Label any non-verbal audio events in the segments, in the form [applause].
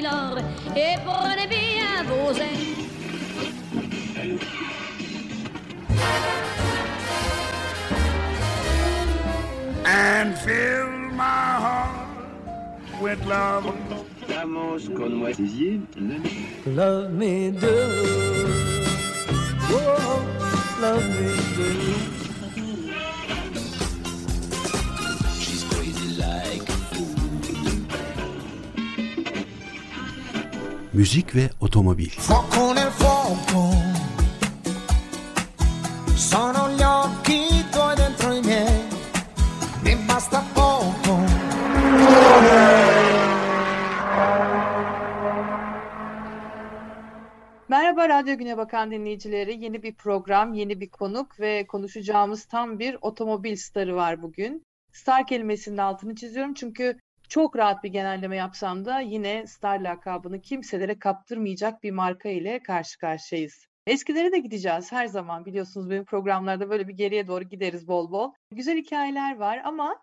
Milord, et prenez bien vos ailes. and fill my heart with love. Vamos con moi. Sixième, Love me do. Oh, love me do. Müzik ve otomobil. Fuoco nel fuoco, sono gli occhi tuoi dentro i miei, mi basta poco. Merhaba Radyo Güne Bakan dinleyicileri. Yeni bir program, yeni bir konuk ve konuşacağımız tam bir otomobil starı var bugün. Star kelimesinin altını çiziyorum çünkü çok rahat bir genelleme yapsam da yine star lakabını kimselere kaptırmayacak bir marka ile karşı karşıyayız. Eskilere de gideceğiz her zaman biliyorsunuz benim programlarda böyle bir geriye doğru gideriz bol bol. Güzel hikayeler var ama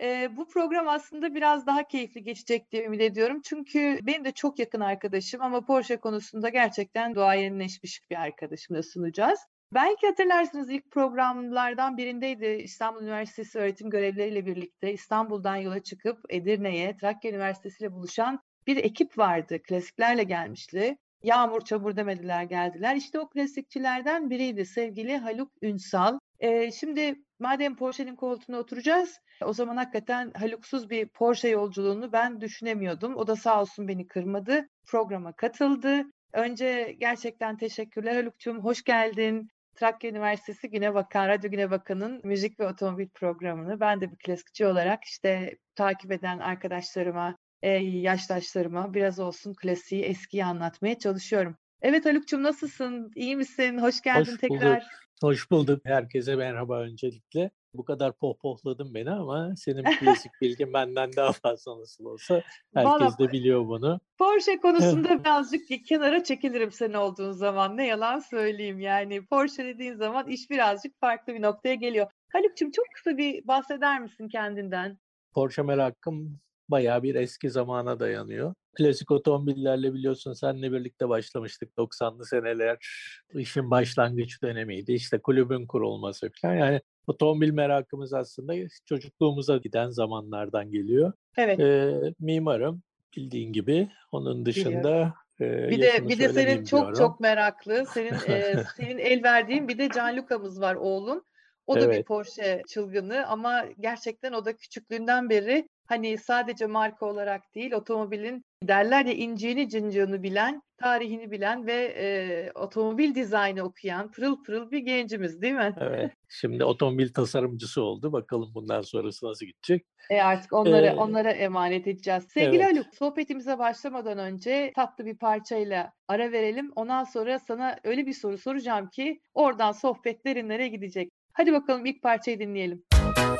e, bu program aslında biraz daha keyifli geçecek diye ümit ediyorum. Çünkü benim de çok yakın arkadaşım ama Porsche konusunda gerçekten duayenleşmiş bir arkadaşımla sunacağız. Belki hatırlarsınız ilk programlardan birindeydi İstanbul Üniversitesi öğretim görevlileriyle birlikte İstanbul'dan yola çıkıp Edirne'ye Trakya Üniversitesi ile buluşan bir ekip vardı. Klasiklerle gelmişti. Yağmur çamur demediler geldiler. İşte o klasikçilerden biriydi sevgili Haluk Ünsal. Ee, şimdi madem Porsche'nin koltuğuna oturacağız o zaman hakikaten Haluk'suz bir Porsche yolculuğunu ben düşünemiyordum. O da sağ olsun beni kırmadı. Programa katıldı. Önce gerçekten teşekkürler Haluk'cum. Hoş geldin. Trakya Üniversitesi Güne Bakan, Radyo Güne Bakan'ın müzik ve otomobil programını ben de bir klasikçi olarak işte takip eden arkadaşlarıma, e, yaştaşlarıma biraz olsun klasiği, eskiyi anlatmaya çalışıyorum. Evet Haluk'cum nasılsın? İyi misin? Hoş geldin Hoş tekrar. bulduk. Hoş bulduk. Herkese merhaba öncelikle. Bu kadar pohpohladın beni ama senin [laughs] klasik bilgin benden daha fazla nasıl olsa herkes Vallahi- de biliyor bunu. Porsche konusunda birazcık kenara çekilirim sen olduğun zaman. Ne yalan söyleyeyim yani. Porsche dediğin zaman iş birazcık farklı bir noktaya geliyor. Haluk'cum çok kısa bir bahseder misin kendinden? Porsche merakım bayağı bir eski zamana dayanıyor. Klasik otomobillerle biliyorsun seninle birlikte başlamıştık 90'lı seneler. İşin başlangıç dönemiydi. İşte kulübün kurulması falan. Yani otomobil merakımız aslında çocukluğumuza giden zamanlardan geliyor. Evet. Ee, mimarım bildiğin gibi. Onun dışında e, Bir de bir de senin çok diyorum. çok meraklı, senin e, [laughs] senin el verdiğin bir de Gianluca'mız var oğlun. O da bir Evet. Porsche çılgını ama gerçekten o da küçüklüğünden beri hani sadece marka olarak değil otomobilin derler ya inciğini cincığını bilen, tarihini bilen ve e, otomobil dizaynı okuyan pırıl pırıl bir gencimiz değil mi? Evet. Şimdi otomobil tasarımcısı oldu. Bakalım bundan sonrası nasıl gidecek. E artık onlara Ee, onlara emanet edeceğiz. Sevgili evet. Haluk, sohbetimize başlamadan önce tatlı bir parçayla ara verelim. Ondan sonra sana öyle bir soru soracağım ki oradan sohbet derinlere gidecek. Hadi bakalım ilk parçayı dinleyelim. Au-dessus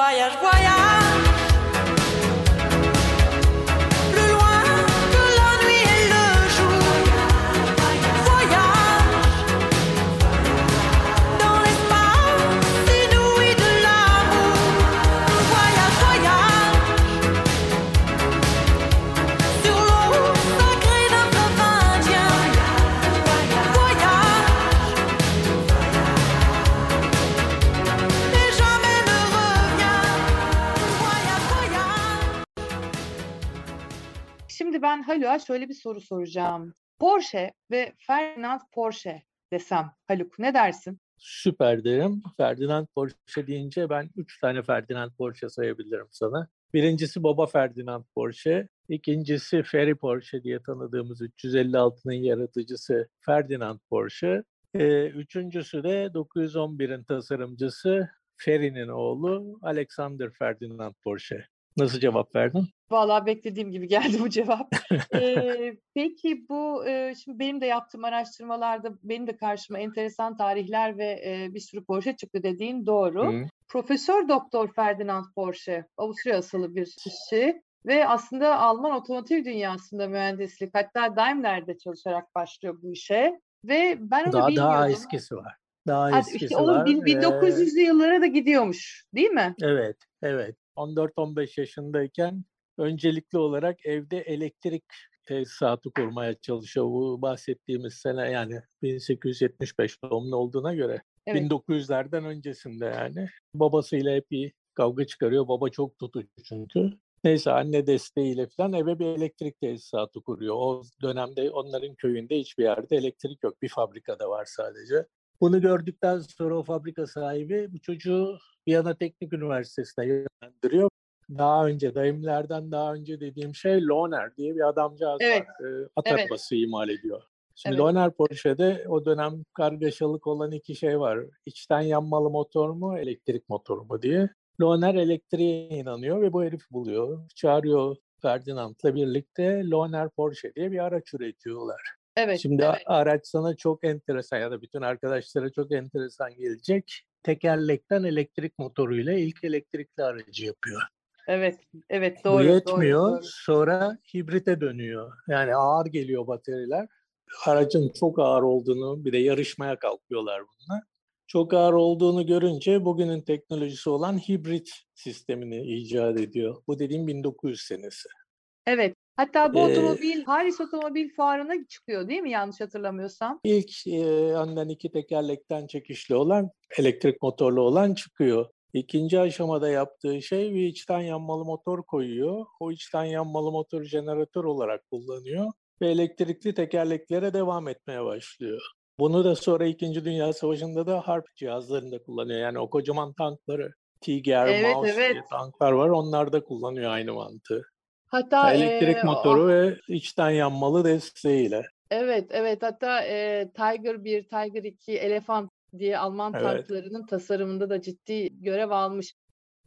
voyage, voyage. Ben Haluk'a şöyle bir soru soracağım. Porsche ve Ferdinand Porsche desem Haluk ne dersin? Süper derim. Ferdinand Porsche deyince ben üç tane Ferdinand Porsche sayabilirim sana. Birincisi Baba Ferdinand Porsche. İkincisi Ferry Porsche diye tanıdığımız 356'nın yaratıcısı Ferdinand Porsche. Ee, üçüncüsü de 911'in tasarımcısı Ferry'nin oğlu Alexander Ferdinand Porsche. Nasıl cevap verdin? Vallahi beklediğim gibi geldi bu cevap. [laughs] Ee, peki bu e, şimdi benim de yaptığım araştırmalarda benim de karşıma enteresan tarihler ve e, bir sürü Porsche çıktı dediğin doğru. Hı. Profesör Doktor Ferdinand Porsche Avusturya asıllı bir kişi ve aslında Alman otomotiv dünyasında mühendislik hatta Daimler'de çalışarak başlıyor bu işe ve ben onu Daha, bilmiyordum. daha eskisi var. Daha Ha, eskisi işte onun var. bin- Ee, 1900'lü yıllara da gidiyormuş değil mi? Evet, evet. 14-15 yaşındayken öncelikli olarak evde elektrik tesisatı kurmaya çalışıyor. Bu bahsettiğimiz sene yani 1875 doğumlu olduğuna göre Evet. 1900'lerden öncesinde yani. Babasıyla hep bir kavga çıkarıyor. Baba çok tutucu çünkü. Neyse anne desteğiyle falan eve bir elektrik tesisatı kuruyor. O dönemde onların köyünde hiçbir yerde elektrik yok. Bir fabrikada var sadece. Bunu gördükten sonra o fabrika sahibi bu çocuğu Viyana Teknik Üniversitesi'ne yönlendiriyor. Daha önce, dayımlardan daha önce dediğim şey Lohner diye bir adamcağız Evet, var. Ee, at evet. arabası imal ediyor. Şimdi Evet. Lohner Porsche'de o dönem kargaşalık olan iki şey var. İçten yanmalı motor mu, elektrik motoru mu diye. Lohner elektriğe inanıyor ve bu herif buluyor. Çağırıyor Ferdinand'la birlikte Lohner Porsche diye bir araç üretiyorlar. Evet. Şimdi evet. araç sana çok enteresan ya da bütün arkadaşlara çok enteresan gelecek. Tekerlekten elektrik motoruyla ilk elektrikli aracı yapıyor. Evet, evet Bu doğru. doğru, yetmiyor. doğru. Sonra hibrite dönüyor. Yani ağır geliyor bataryalar. Aracın çok ağır olduğunu bir de yarışmaya kalkıyorlar bununla. Çok ağır olduğunu görünce bugünün teknolojisi olan hibrit sistemini icat ediyor. Bu dediğim 1900 senesi. Evet. Hatta bu Ee, otomobil Paris Otomobil Fuarı'na çıkıyor değil mi yanlış hatırlamıyorsam? İlk e, önden iki tekerlekten çekişli olan, elektrik motorlu olan çıkıyor. İkinci aşamada yaptığı şey bir içten yanmalı motor koyuyor. O içten yanmalı motor jeneratör olarak kullanıyor ve elektrikli tekerleklere devam etmeye başlıyor. Bunu da sonra İkinci Dünya Savaşı'nda da harp cihazlarında kullanıyor. Yani o kocaman tankları, Tiger, Evet, Maus evet. diye tanklar var. Onlar da kullanıyor aynı mantığı. Hatta elektrik e, motoru o- ve içten yanmalı desteğiyle. evet evet hatta e, Tiger 1, Tiger 2, Elefant diye Alman Evet. tanklarının tasarımında da ciddi görev almış.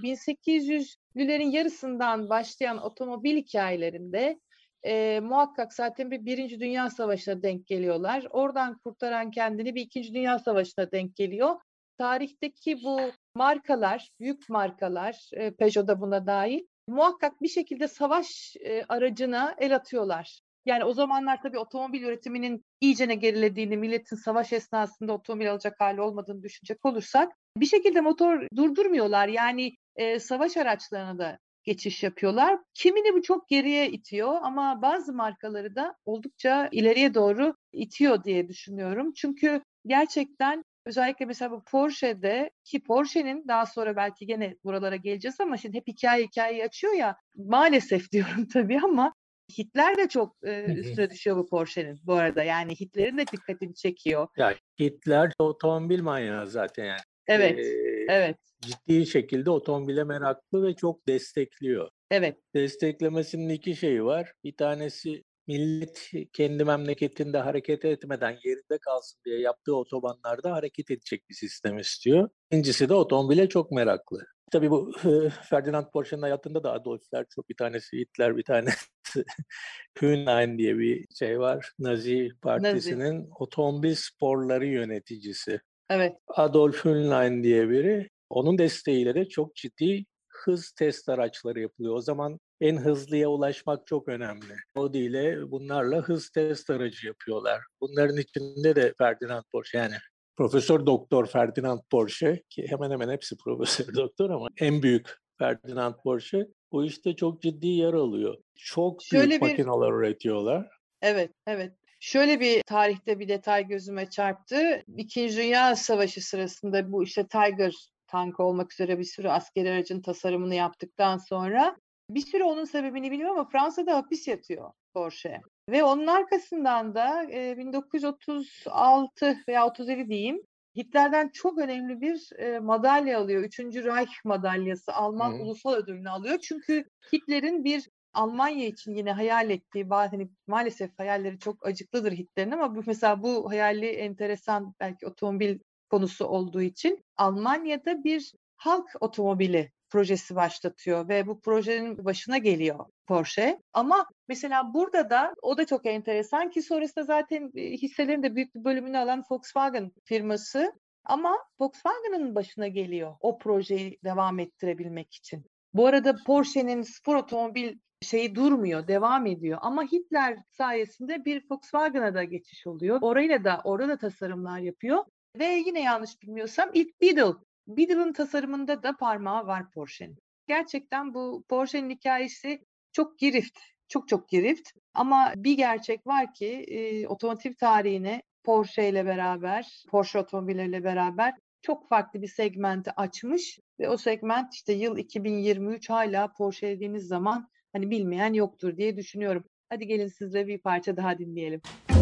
1800'lülerin yarısından başlayan otomobil hikayelerinde e, muhakkak zaten bir Birinci Dünya Savaşı'na denk geliyorlar. Oradan kurtaran kendini bir İkinci Dünya Savaşı'na denk geliyor. Tarihteki bu markalar, büyük markalar, e, Peugeot da buna dahil, muhakkak bir şekilde savaş e, aracına el atıyorlar. Yani o zamanlar tabii otomobil üretiminin iyicene gerilediğini, milletin savaş esnasında otomobil alacak hali olmadığını düşünecek olursak bir şekilde motor durdurmuyorlar. Yani e, savaş araçlarına da geçiş yapıyorlar. Kimini bu çok geriye itiyor ama bazı markaları da oldukça ileriye doğru itiyor diye düşünüyorum. Çünkü gerçekten özellikle mesela bu Porsche'de ki Porsche'nin daha sonra belki gene buralara geleceğiz ama şimdi hep hikaye hikayeyi açıyor ya maalesef [laughs] diyorum tabii ama Hitler de çok e, üstüne düşüyor bu Porsche'nin bu arada. Yani Hitler'in de dikkatini çekiyor. Ya Hitler otomobil manyağı zaten yani. Evet, Ee, evet, ciddi şekilde otomobile meraklı ve çok destekliyor. evet. Desteklemesinin iki şeyi var. Bir tanesi millet kendi memleketinde hareket etmeden yerinde kalsın diye yaptığı otobanlarda hareket edecek bir sistem istiyor. İkincisi de otomobile çok meraklı. Tabii bu Ferdinand Porsche'nin hayatında da Adolf'ler çok bir tanesi Hitler bir tanesi [laughs] Hühnein diye bir şey var. Nazi partisinin otomobil sporları yöneticisi. Evet, Adolf Hühnein diye biri. Onun desteğiyle de çok ciddi hız test araçları yapılıyor. O zaman en hızlıya ulaşmak çok önemli. O ile bunlarla hız test aracı yapıyorlar. Bunların içinde de Ferdinand Porsche yani Profesör Doktor Ferdinand Porsche ki hemen hemen hepsi [laughs] profesör doktor ama en büyük Ferdinand Porsche bu işte çok ciddi yer alıyor. Çok Şöyle büyük bir- makineler üretiyorlar. evet, evet. Şöyle bir tarihte bir detay gözüme çarptı. İkinci Dünya Savaşı sırasında bu işte Tiger tankı olmak üzere bir sürü askeri aracın tasarımını yaptıktan sonra Bir süre onun sebebini bilmiyorum ama Fransa'da hapis yatıyor Porsche. Ve onun arkasından da e, 1936 veya 37 diyeyim Hitler'den çok önemli bir e, madalya alıyor. Üçüncü Reich madalyası Alman Hı. ulusal ödülünü alıyor. Çünkü Hitler'in bir Almanya için yine hayal ettiği hani maalesef hayalleri çok acıklıdır Hitler'in ama bu mesela bu hayali enteresan belki otomobil konusu olduğu için Almanya'da bir halk otomobili projesi başlatıyor ve bu projenin başına geliyor Porsche. Ama mesela burada da o da çok enteresan ki sonrasında zaten e, hisselerin de büyük bir bölümünü alan Volkswagen firması ama Volkswagen'ın başına geliyor o projeyi devam ettirebilmek için. Bu arada Porsche'nin spor otomobil şeyi durmuyor, devam ediyor. Ama Hitler sayesinde bir Volkswagen'a da geçiş oluyor. Orayla da orada da tasarımlar yapıyor. Ve yine yanlış bilmiyorsam ilk Beetle. Beetle'ın tasarımında da parmağı var Porsche'nin. Gerçekten bu Porsche'nin hikayesi çok girift, çok çok girift. Ama bir gerçek var ki e, otomotiv tarihine Porsche ile beraber, Porsche otomobilleriyle beraber çok farklı bir segmenti açmış ve o segment işte yıl 2023 hala Porsche dediğiniz zaman hani bilmeyen yoktur diye düşünüyorum. Hadi gelin sizle bir parça daha dinleyelim. The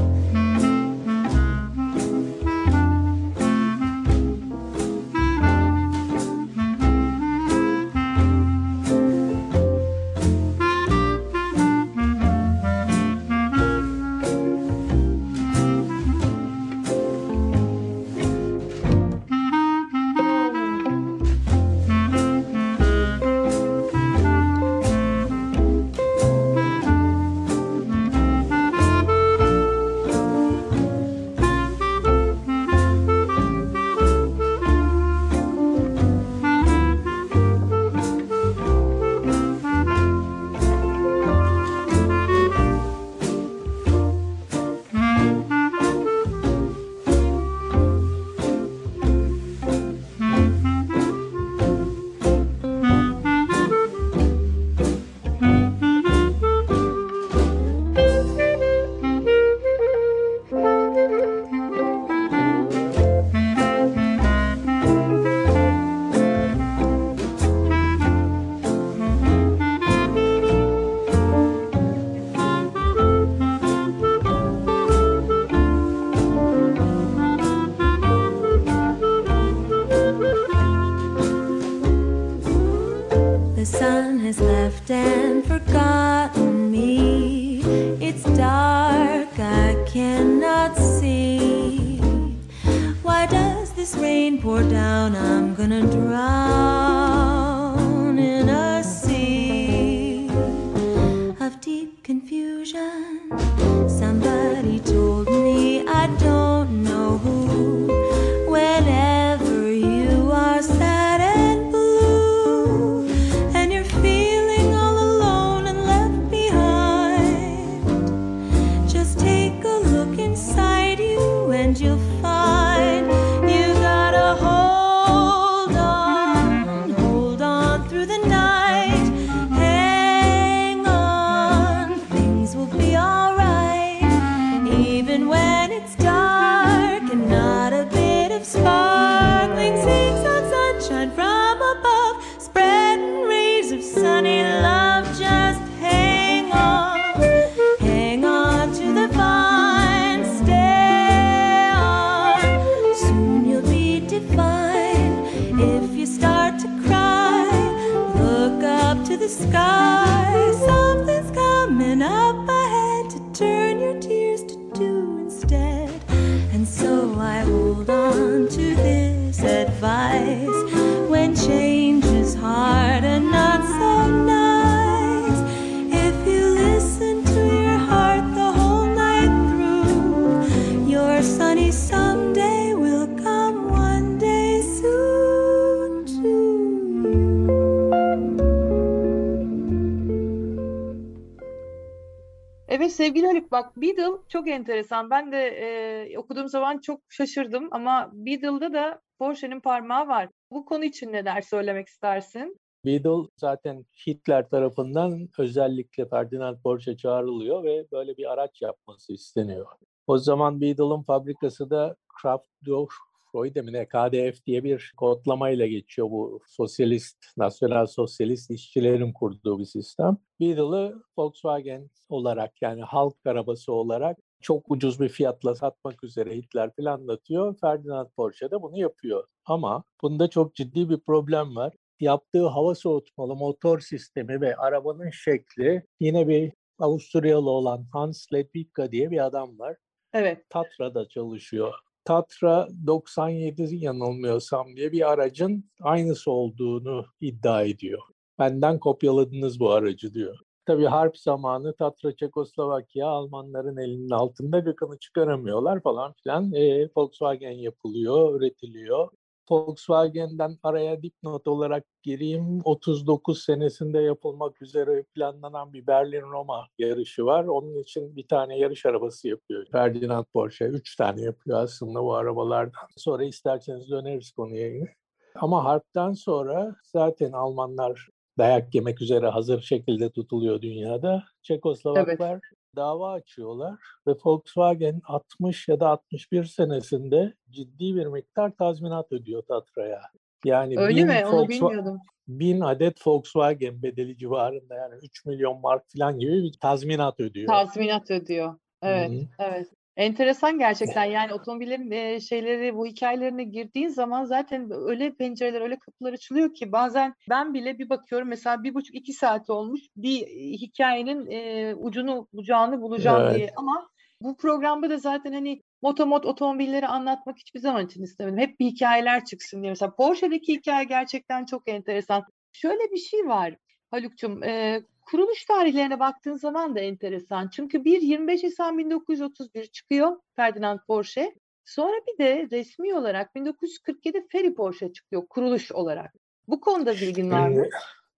enteresan. Ben de e, okuduğum zaman çok şaşırdım ama Beatle'da da Porsche'nin parmağı var. Bu konu için neler söylemek istersin? Beadle zaten Hitler tarafından özellikle Ferdinand Porsche çağrılıyor ve böyle bir araç yapması isteniyor. O zaman Beadle'ın fabrikası da Kraftdorf Freud mi ne KDF diye bir kodlamayla geçiyor bu sosyalist, nasyonel sosyalist işçilerin kurduğu bir sistem. Beetle'ı Volkswagen olarak yani halk arabası olarak çok ucuz bir fiyatla satmak üzere Hitler planlatıyor. Ferdinand Porsche de bunu yapıyor. Ama bunda çok ciddi bir problem var. Yaptığı hava soğutmalı motor sistemi ve arabanın şekli yine bir Avusturyalı olan Hans Ledwika diye bir adam var. Evet. Tatra'da çalışıyor. Tatra 97 yanılmıyorsam diye bir aracın aynısı olduğunu iddia ediyor. Benden kopyaladınız bu aracı diyor. Tabii harp zamanı Tatra Çekoslovakya Almanların elinin altında gıkını çıkaramıyorlar falan filan. E, Volkswagen yapılıyor, üretiliyor. Volkswagen'den araya dipnot olarak gireyim. 39 senesinde yapılmak üzere planlanan bir Berlin-Roma yarışı var. Onun için bir tane yarış arabası yapıyor. Ferdinand Porsche. Üç tane yapıyor aslında bu arabalardan. Sonra isterseniz döneriz konuya yine. Ama harpten sonra zaten Almanlar dayak yemek üzere hazır şekilde tutuluyor dünyada. Çekoslovaklar dava açıyorlar ve Volkswagen 60 ya da 61 senesinde ciddi bir miktar tazminat ödüyor Tatra'ya. Yani Öyle bin mi? Onu Volkswa- bilmiyordum. bin adet Volkswagen bedeli civarında yani 3 milyon mark falan gibi bir tazminat ödüyor. Tazminat ödüyor. Evet, Hı hı. evet. Enteresan gerçekten yani otomobillerin e, şeyleri bu hikayelerine girdiğin zaman zaten öyle pencereler öyle kapılar açılıyor ki bazen ben bile bir bakıyorum mesela bir buçuk iki saat olmuş bir e, hikayenin e, ucunu bucağını bulacağım Evet. diye ama bu programda da zaten hani motomot otomobilleri anlatmak hiçbir zaman için istemedim. Hep bir hikayeler çıksın diye. Mesela Porsche'deki hikaye gerçekten çok enteresan. Şöyle bir şey var Haluk'cum. e, kuruluş tarihlerine baktığın zaman da enteresan. Çünkü bir 25 Nisan 1931 çıkıyor Ferdinand Porsche. Sonra bir de resmi olarak 1947 Ferry Porsche çıkıyor kuruluş olarak. Bu konuda bilgin var mı?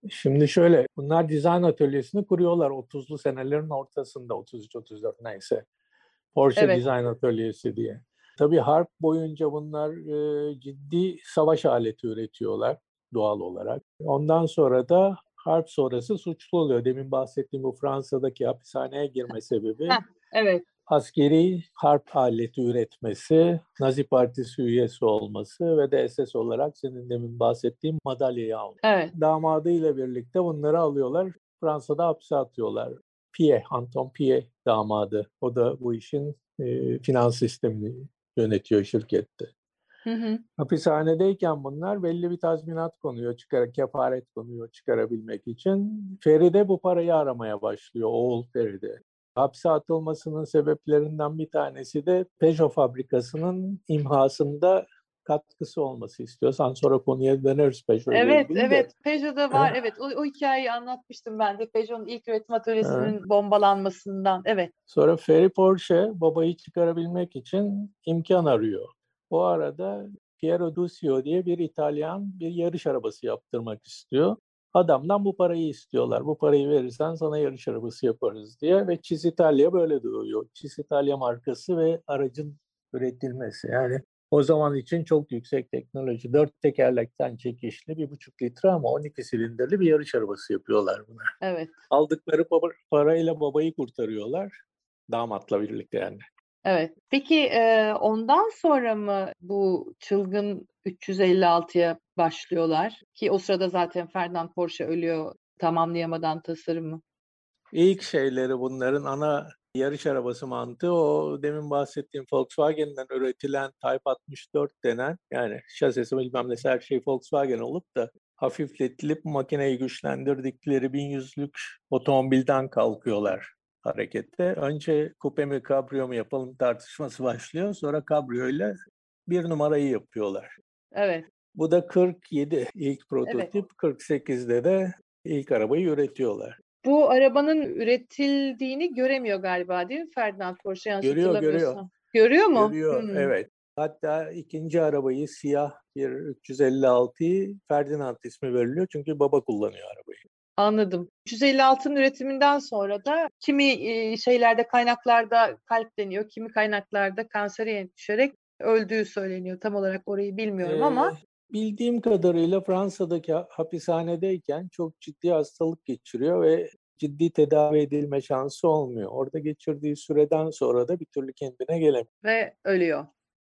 Şimdi, şöyle, bunlar dizayn atölyesini kuruyorlar 30'lu senelerin ortasında, 33-34 neyse. Porsche Evet. Dizayn Atölyesi diye. Tabii harp boyunca bunlar e, ciddi savaş aleti üretiyorlar doğal olarak. Ondan sonra da harp sonrası suçlu oluyor. Demin bahsettiğim bu Fransa'daki hapishaneye girme sebebi Heh. Evet. askeri harp aleti üretmesi, Nazi Partisi üyesi olması ve de SS olarak senin demin bahsettiğin madalyayı alması Evet. damadıyla birlikte bunları alıyorlar. Fransa'da hapse atıyorlar. Piye, Anton Piye damadı. O da bu işin e, finans sistemini yönetiyor şirkette. Hı hı. Hapishanedeyken bunlar belli bir tazminat konuyor, çıkar, kefaret konuyor çıkarabilmek için. Feride bu parayı aramaya başlıyor, oğul Feride. Hapse atılmasının sebeplerinden bir tanesi de Peugeot fabrikasının imhasında katkısı olması istiyorsan sonra konuya döneriz Peugeot'la Evet, ilgili de. evet. Peugeot'da var. Evet. Evet. O, o hikayeyi anlatmıştım ben de. Peugeot'un ilk üretim atölyesinin bombalanmasından. Evet. Sonra Ferry Porsche babayı çıkarabilmek için imkan arıyor. O arada Piero Duccio diye bir İtalyan bir yarış arabası yaptırmak istiyor. Adamdan bu parayı istiyorlar. Bu parayı verirsen sana yarış arabası yaparız diye ve Cisitalia böyle doğuyor. Cisitalia markası ve aracın üretilmesi. Yani o zaman için çok yüksek teknoloji. Dört tekerlekten çekişli bir buçuk litre ama 12 silindirli bir yarış arabası yapıyorlar buna. Evet. Aldıkları baba- parayla babayı kurtarıyorlar. Damatla birlikte yani. Evet. Peki ondan sonra mı bu çılgın 356'ya başlıyorlar? Ki o sırada zaten Ferdinand Porsche ölüyor tamamlayamadan tasarımı. İlk şeyleri bunların ana yarış arabası mantığı o demin bahsettiğim Volkswagen'den üretilen Type 64 denen yani şasisi bilmem ne her şey Volkswagen olup da hafifletilip makineyi güçlendirdikleri 1100'lük otomobilden kalkıyorlar harekette. Önce kupe mi kabrio mu yapalım tartışması [laughs] başlıyor. Sonra kabrio ile bir numarayı yapıyorlar. Evet. Bu da 47 ilk prototip. 48'de de ilk arabayı üretiyorlar. Bu arabanın üretildiğini göremiyor galiba değil mi Ferdinand Porsche yanlış Görüyor, görüyor. Görüyor mu? Görüyor, Hmm. evet. Hatta ikinci arabayı siyah bir 356'yı Ferdinand ismi veriliyor çünkü baba kullanıyor arabayı. Anladım. 356'nın üretiminden sonra da kimi şeylerde kaynaklarda kalp deniyor, kimi kaynaklarda kansere düşerek öldüğü söyleniyor. Tam olarak orayı bilmiyorum ama Ee, bildiğim kadarıyla Fransa'daki ha- hapishanedeyken çok ciddi hastalık geçiriyor ve ciddi tedavi edilme şansı olmuyor. Orada geçirdiği süreden sonra da bir türlü kendine gelemiyor. ve ölüyor.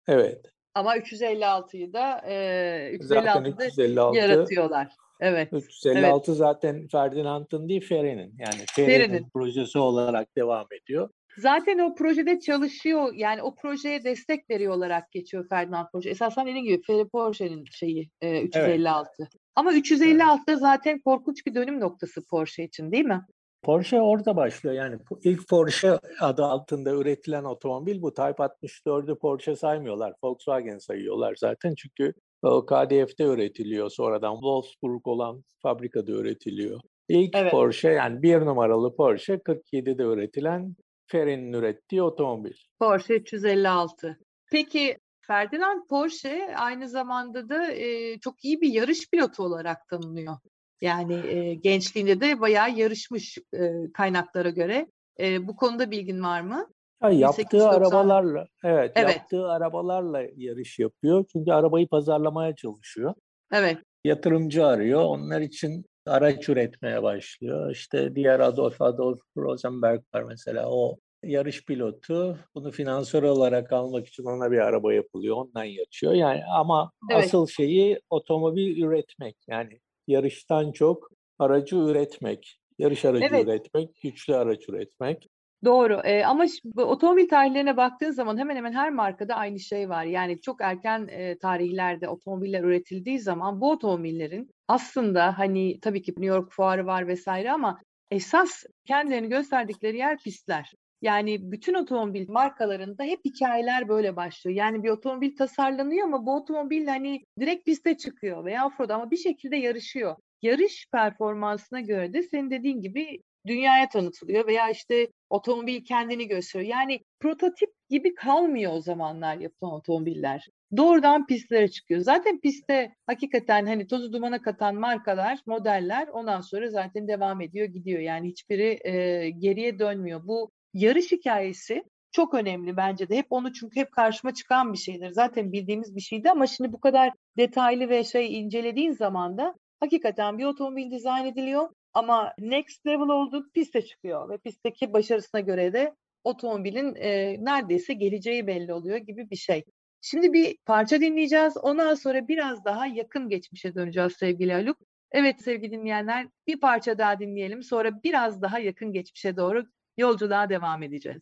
Evet. Ama 356'yı da e, Zaten 356'da 356 yaratıyorlar. Evet. 356 zaten Ferdinand'ın değil Ferry'nin. Yani Ferry'nin. projesi olarak devam ediyor. Zaten o projede çalışıyor. Yani o projeye destek veriyor olarak geçiyor Ferdinand Porsche. Esasen dediğim gibi Ferry Porsche'nin şeyi e, 356. Ama 356'da zaten korkunç bir dönüm noktası Porsche için değil mi? Porsche orada başlıyor. Yani ilk Porsche adı altında üretilen otomobil bu. Type 64'ü Porsche saymıyorlar. Volkswagen sayıyorlar zaten çünkü KDF'de üretiliyor. Sonradan Wolfsburg olan fabrikada üretiliyor. İlk Evet. Porsche yani bir numaralı Porsche 47'de üretilen Ferry'nin ürettiği otomobil. Porsche 356. Peki Ferdinand Porsche aynı zamanda da e, çok iyi bir yarış pilotu olarak tanınıyor. Yani e, gençliğinde de bayağı yarışmış e, kaynaklara göre. E, bu konuda bilgin var mı? Ha, yaptığı 1890 arabalarla, evet, Evet. yaptığı arabalarla yarış yapıyor. Çünkü arabayı pazarlamaya çalışıyor. Evet. Yatırımcı arıyor. Onlar için araç üretmeye başlıyor. İşte diğer Adolf Adolf Rosenberg var mesela. O yarış pilotu. Bunu finansör olarak almak için ona bir araba yapılıyor. Ondan yaşıyor. Yani ama Evet. asıl şeyi otomobil üretmek. Yani yarıştan çok aracı üretmek. Yarış aracı Evet. üretmek, güçlü araç üretmek. Doğru. Ee, ama otomobil tarihlerine baktığın zaman hemen hemen her markada aynı şey var. Yani çok erken e, tarihlerde otomobiller üretildiği zaman bu otomobillerin aslında hani tabii ki New York fuarı var vesaire ama esas kendilerini gösterdikleri yer pistler. Yani bütün otomobil markalarında hep hikayeler böyle başlıyor. Yani bir otomobil tasarlanıyor ama bu otomobil hani direkt piste çıkıyor veya offroad ama bir şekilde yarışıyor. Yarış performansına göre de senin dediğin gibi dünyaya tanıtılıyor veya işte otomobil kendini gösteriyor. Yani prototip gibi kalmıyor o zamanlar yapılan otomobiller. Doğrudan pistlere çıkıyor. Zaten pistte hakikaten hani tozu dumana katan markalar, modeller ondan sonra zaten devam ediyor, gidiyor. Yani hiçbiri e, geriye dönmüyor. Bu yarış hikayesi çok önemli bence de. Hep onu çünkü hep karşıma çıkan bir şeydir. Zaten bildiğimiz bir şeydi ama şimdi bu kadar detaylı ve şey incelediğin zaman da hakikaten bir otomobil dizayn ediliyor ama next level olduğu piste çıkıyor ve pistteki başarısına göre de otomobilin e, neredeyse geleceği belli oluyor gibi bir şey. Şimdi bir parça dinleyeceğiz. Ondan sonra biraz daha yakın geçmişe döneceğiz sevgili Haluk. Evet sevgili dinleyenler bir parça daha dinleyelim. Sonra biraz daha yakın geçmişe doğru yolculuğa devam edeceğiz.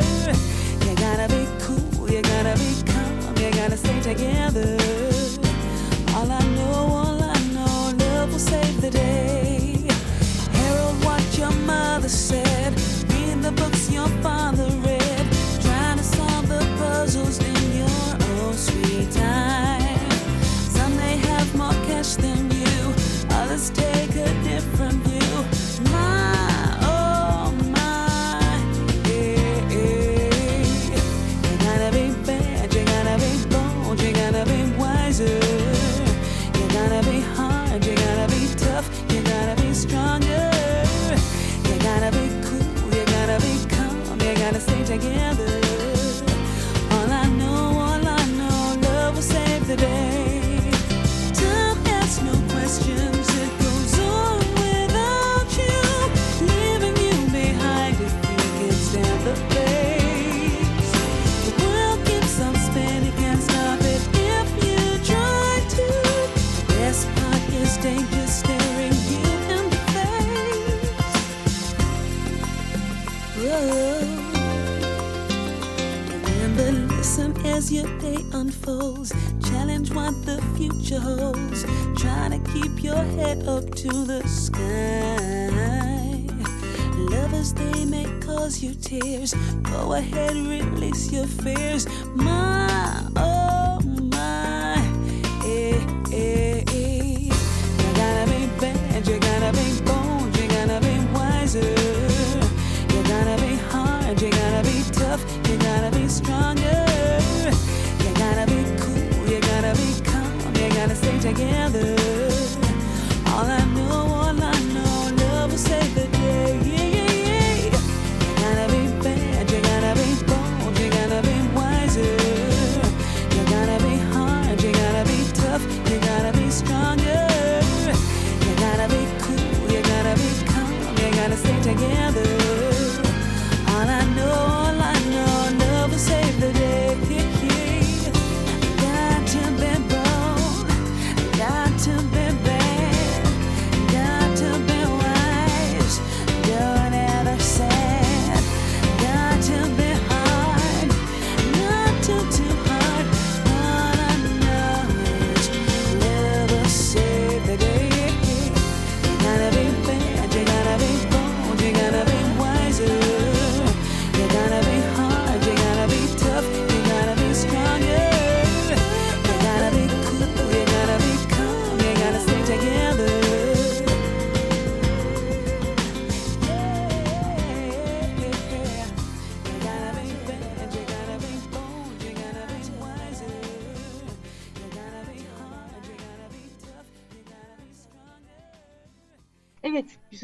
Gotta be cool, you gotta be calm, you gotta stay together. All I know, all I know, love will save the day. Herald what your mother said, read the books your father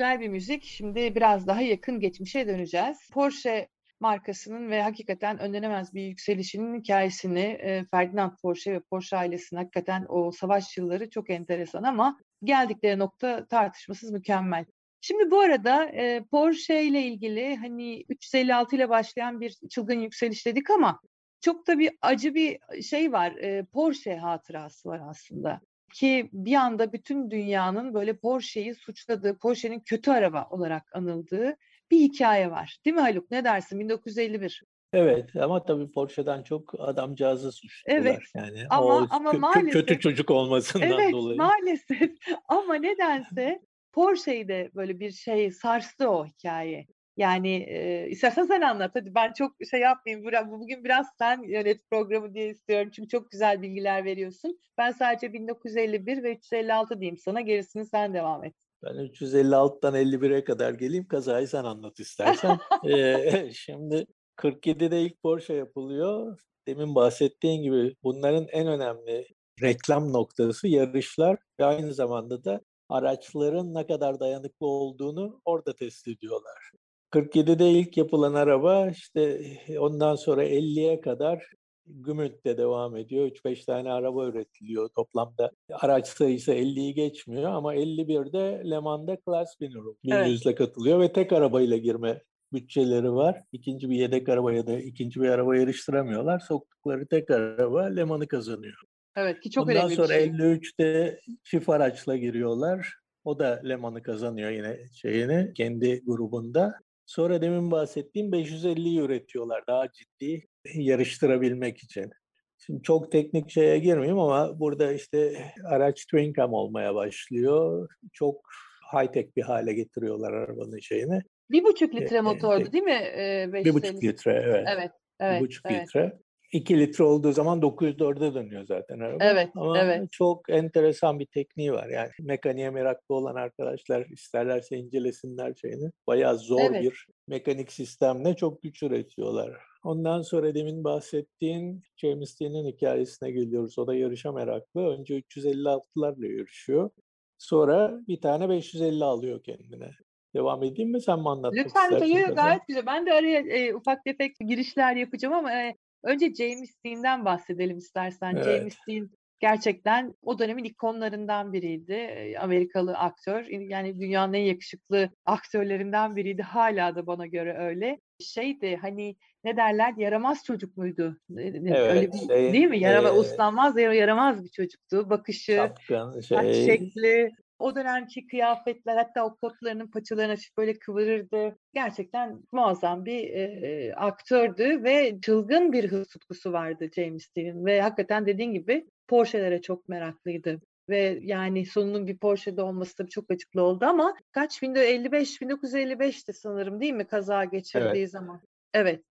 güzel bir müzik. Şimdi biraz daha yakın geçmişe döneceğiz. Porsche markasının ve hakikaten önlenemez bir yükselişinin hikayesini e, Ferdinand Porsche ve Porsche ailesinin hakikaten o savaş yılları çok enteresan ama geldikleri nokta tartışmasız mükemmel. Şimdi bu arada e, Porsche ile ilgili hani 356 ile başlayan bir çılgın yükseliş dedik ama çok da bir acı bir şey var. E, Porsche hatırası var aslında ki bir anda bütün dünyanın böyle Porsche'yi suçladığı, Porsche'nin kötü araba olarak anıldığı bir hikaye var. Değil mi Haluk? Ne dersin? 1951. Evet ama tabii Porsche'den çok adamcağızı suçluyorlar Evet, yani. ama- o ama kö- maalesef- kötü çocuk olmasından Evet, dolayı. maalesef. [laughs] Ama nedense Porsche'yi de böyle bir şey sarstı o hikaye. Yani e, istersen sen anlat. Hadi ben çok şey yapmayayım. Bugün biraz sen yönet programı diye istiyorum. Çünkü çok güzel bilgiler veriyorsun. Ben sadece 1951 ve 356 diyeyim sana. Gerisini sen devam et. Ben 356'dan 51'e kadar geleyim. Kazayı sen anlat istersen. [laughs] Ee, şimdi 47'de ilk Porsche yapılıyor. Demin bahsettiğin gibi bunların en önemli reklam noktası yarışlar ve aynı zamanda da araçların ne kadar dayanıklı olduğunu orada test ediyorlar. 47'de ilk yapılan araba işte ondan sonra 50'ye kadar Gümült'te devam ediyor. 3-5 tane araba üretiliyor. Toplamda araç sayısı 50'yi geçmiyor ama 51'de Le Mans'da Class Winner Evet. 1100'le katılıyor ve tek arabayla girme bütçeleri var. İkinci bir yedek araba ya da ikinci bir araba yarıştıramıyorlar. Soktukları tek araba Le Mans'ı kazanıyor. Evet ki çok Ondan önemli sonra şey. 53'te çift araçla giriyorlar. O da Le Mans'ı kazanıyor yine şeyini kendi grubunda. Sonra demin bahsettiğim 550'yi üretiyorlar daha ciddi [laughs] yarıştırabilmek için. Şimdi çok teknik şeye girmeyeyim ama burada işte araç twin cam olmaya başlıyor. Çok high tech bir hale getiriyorlar arabanın şeyini. Bir buçuk litre e, motordu e, değil mi? Ee, Bir buçuk 550? litre evet. Evet, Bir evet, buçuk evet. litre. 2 litre olduğu zaman 904'e dönüyor zaten araba. Evet, Ama evet. çok enteresan bir tekniği var. Yani mekaniğe meraklı olan arkadaşlar isterlerse incelesinler şeyini. Bayağı zor Evet. bir mekanik sistemle çok güç üretiyorlar. Ondan sonra demin bahsettiğin James Dean'in hikayesine geliyoruz. O da yarışa meraklı. Önce 356'larla yarışıyor. Sonra bir tane 550 alıyor kendine. Devam edeyim mi sen mi anlatmak Lütfen Kazan? gayet güzel. Ben de araya e, ufak tefek girişler yapacağım ama e, önce James Dean'den bahsedelim istersen. Evet. James Dean gerçekten o dönemin ikonlarından biriydi. Amerikalı aktör. Yani dünyanın en yakışıklı aktörlerinden biriydi. Hala da bana göre öyle. Şeydi hani ne derler yaramaz çocuk muydu? Ne- Öyle Evet, bir, şey, değil mi? Yarama, e, uslanmaz ya- yaramaz bir çocuktu. Bakışı, Şapkan, şey, şekli, o dönemki kıyafetler hatta o kotlarının paçalarını hafif böyle kıvırırdı. Gerçekten muazzam bir e, e, aktördü ve çılgın bir hız tutkusu vardı James Dean'in ve hakikaten dediğin gibi Porsche'lere çok meraklıydı. ve yani sonunun bir Porsche'de olması tabii çok acıklı oldu ama kaç 1955 1955'ti sanırım değil mi kaza geçirdiği zaman. Evet.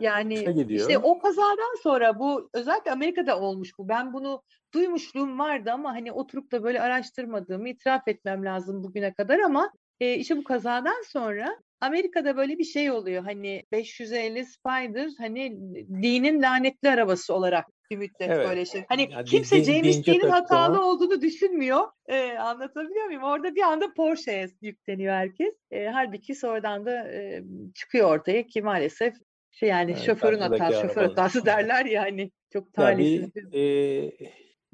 Yani işte o kazadan sonra bu özellikle Amerika'da olmuş bu. Ben bunu duymuşluğum vardı ama hani oturup da böyle araştırmadığımı itiraf etmem lazım bugüne kadar ama e, işte bu kazadan sonra Amerika'da böyle bir şey oluyor. Hani 550 Spider hani dinin lanetli arabası olarak bir müddet Evet. böyle şey. Hani Yani kimse din- James Dean'in hatalı olduğunu düşünmüyor. Ee, anlatabiliyor muyum? Orada bir anda Porsche'ye yükleniyor herkes. Ee, halbuki sonradan da e, çıkıyor ortaya ki maalesef şey yani Evet, şoförün hatası, şoför arabanın. hatası [laughs] derler yani. Çok Ya talihsiz. bir e,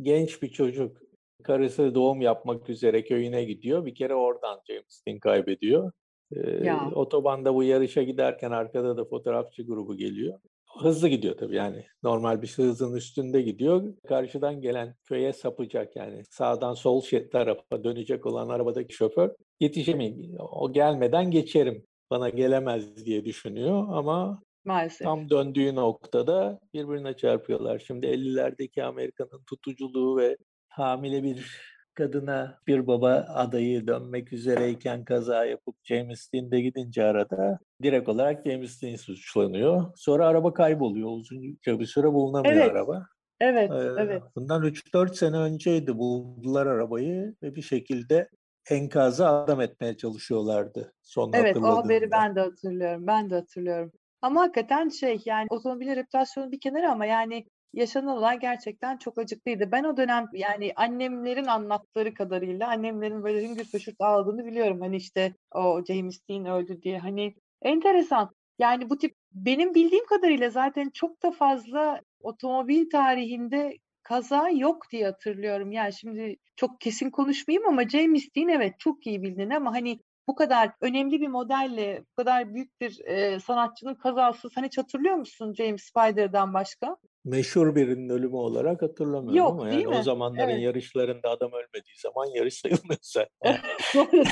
genç bir çocuk karısı doğum yapmak üzere köyüne gidiyor. Bir kere oradan James Dean kaybediyor. E, Ya. otobanda bu yarışa giderken arkada da fotoğrafçı grubu geliyor. Hızlı gidiyor tabii yani. Normal bir hızın üstünde gidiyor. Karşıdan gelen köye sapacak yani. Sağdan sol tarafa dönecek olan arabadaki şoför yetişemeyecek. O gelmeden geçerim. Bana gelemez diye düşünüyor ama Maalesef. Tam döndüğü noktada birbirine çarpıyorlar. Şimdi 50'lerdeki Amerika'nın tutuculuğu ve hamile bir kadına bir baba adayı dönmek üzereyken kaza yapıp James Dean de gidince arada direkt olarak James Dean suçlanıyor. Sonra araba kayboluyor. Uzunca bir süre bulunamıyor Evet, araba. Evet, Ee, evet. Bundan 3-4 sene önceydi buldular arabayı ve bir şekilde enkazı adam etmeye çalışıyorlardı. Son Evet, o haberi ben de hatırlıyorum. Ben de hatırlıyorum. Ama hakikaten şey yani otomobilin reputasyonu bir kenara ama yani yaşanan olay gerçekten çok acıklıydı. Ben o dönem yani annemlerin anlattıkları kadarıyla annemlerin böyle hüngür pöşürt ağladığını biliyorum. Hani işte o James Dean öldü diye. Hani enteresan. Yani bu tip benim bildiğim kadarıyla zaten çok da fazla otomobil tarihinde kaza yok diye hatırlıyorum. Yani şimdi çok kesin konuşmayayım ama James Dean evet çok iyi bilinen ama hani bu kadar önemli bir modelle, bu kadar büyük bir e, sanatçının kazası sen hiç hatırlıyor musun James Spider'dan başka? Meşhur birinin ölümü olarak hatırlamıyorum Yok, ama yani o mi? zamanların Evet. yarışlarında adam ölmediği zaman yarış sayılmıyor zaten. [laughs] Doğru.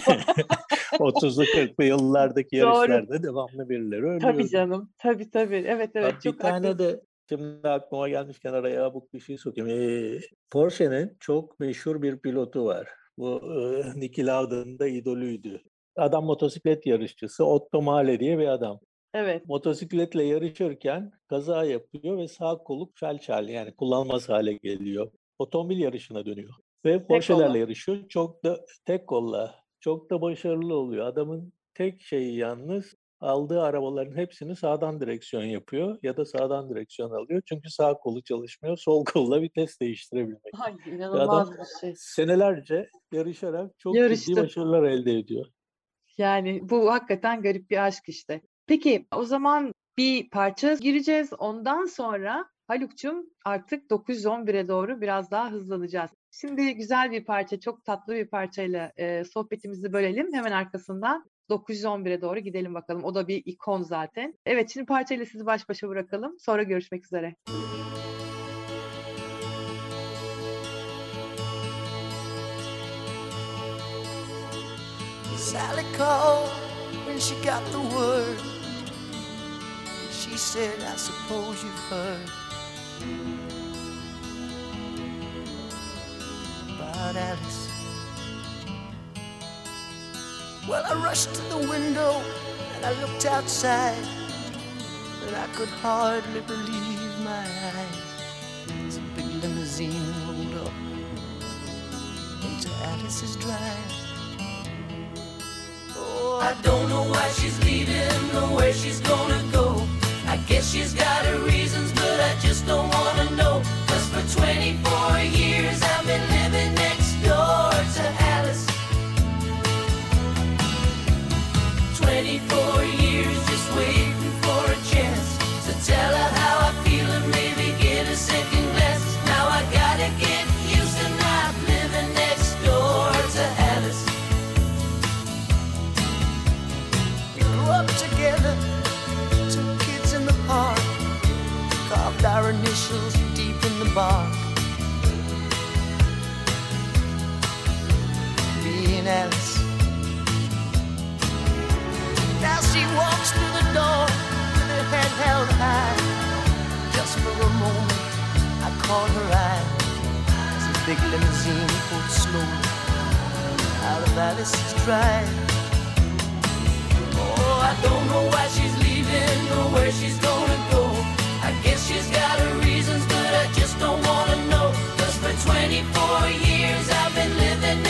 30'lu [laughs] 40'lı yıllardaki yarışlarda devamlı birileri ölüyordu. tabii canım. Tabii tabii. Evet evet Bak, çok bir tane haklısın. de şimdi aklıma gelmişken araya abuk bir şey sokayım. Ee, Porsche'nin çok meşhur bir pilotu var. Bu e, Niki Lauda'nın da idolüydü. Adam motosiklet yarışçısı Otto Mahle diye bir adam. Evet. Motosikletle yarışırken kaza yapıyor ve sağ kolu felç hali yani kullanılmaz hale geliyor. Otomobil yarışına dönüyor. Ve Porsche'lerle yarışıyor. Çok da tek kolla. Çok da başarılı oluyor. Adamın tek şeyi yalnız aldığı arabaların hepsini sağdan direksiyon yapıyor ya da sağdan direksiyon alıyor. Çünkü sağ kolu çalışmıyor. Sol kolla vites değiştirebilmek. Ay inanılmaz bir şey. senelerce yarışarak çok ciddi Yarıştı. başarılar elde ediyor. Yani bu hakikaten garip bir aşk işte. Peki o zaman bir parça gireceğiz. Ondan sonra Haluk'cum artık 911'e doğru biraz daha hızlanacağız. Şimdi güzel bir parça, çok tatlı bir parçayla e, sohbetimizi bölelim. Hemen arkasından 911'e doğru gidelim bakalım. O da bir ikon zaten. Evet şimdi parçayla sizi baş başa bırakalım. Sonra görüşmek üzere. Sally called when she got the word. She said, I suppose you've heard about Alice. Well, I rushed to the window and I looked outside, and I could hardly believe my eyes. A big limousine rolled up into Alice's drive. Oh, I don't know why she's leaving or where she's gonna go. I guess she's got her reasons, but I just don't wanna know. Cause for 24 years I've been living bark. And Alice. Now she walks through the door with her head held high. Just for a moment, I caught her eye as it big limousine pulled slowly out of Alice's drive. Oh, I don't know why she's leaving or where she's gonna go. She's got her reasons, but I just don't wanna know. Cause for 24 years I've been living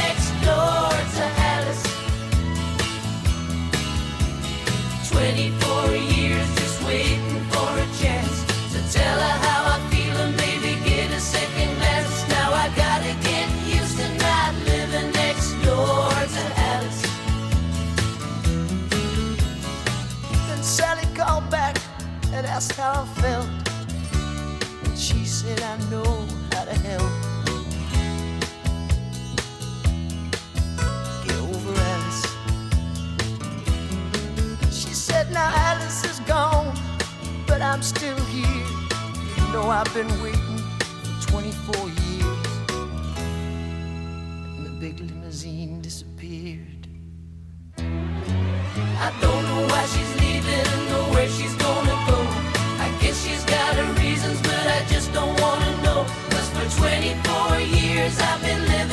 I'm still here. You know, I've been waiting for 24 years. And the big limousine disappeared. I don't know why she's leaving or where she's gonna go. I guess she's got her reasons, but I just don't wanna know. Cause for 24 years I've been living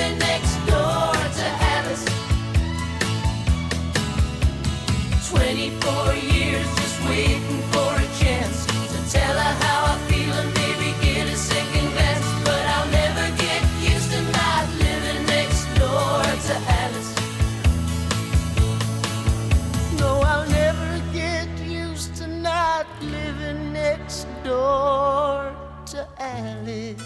Alice.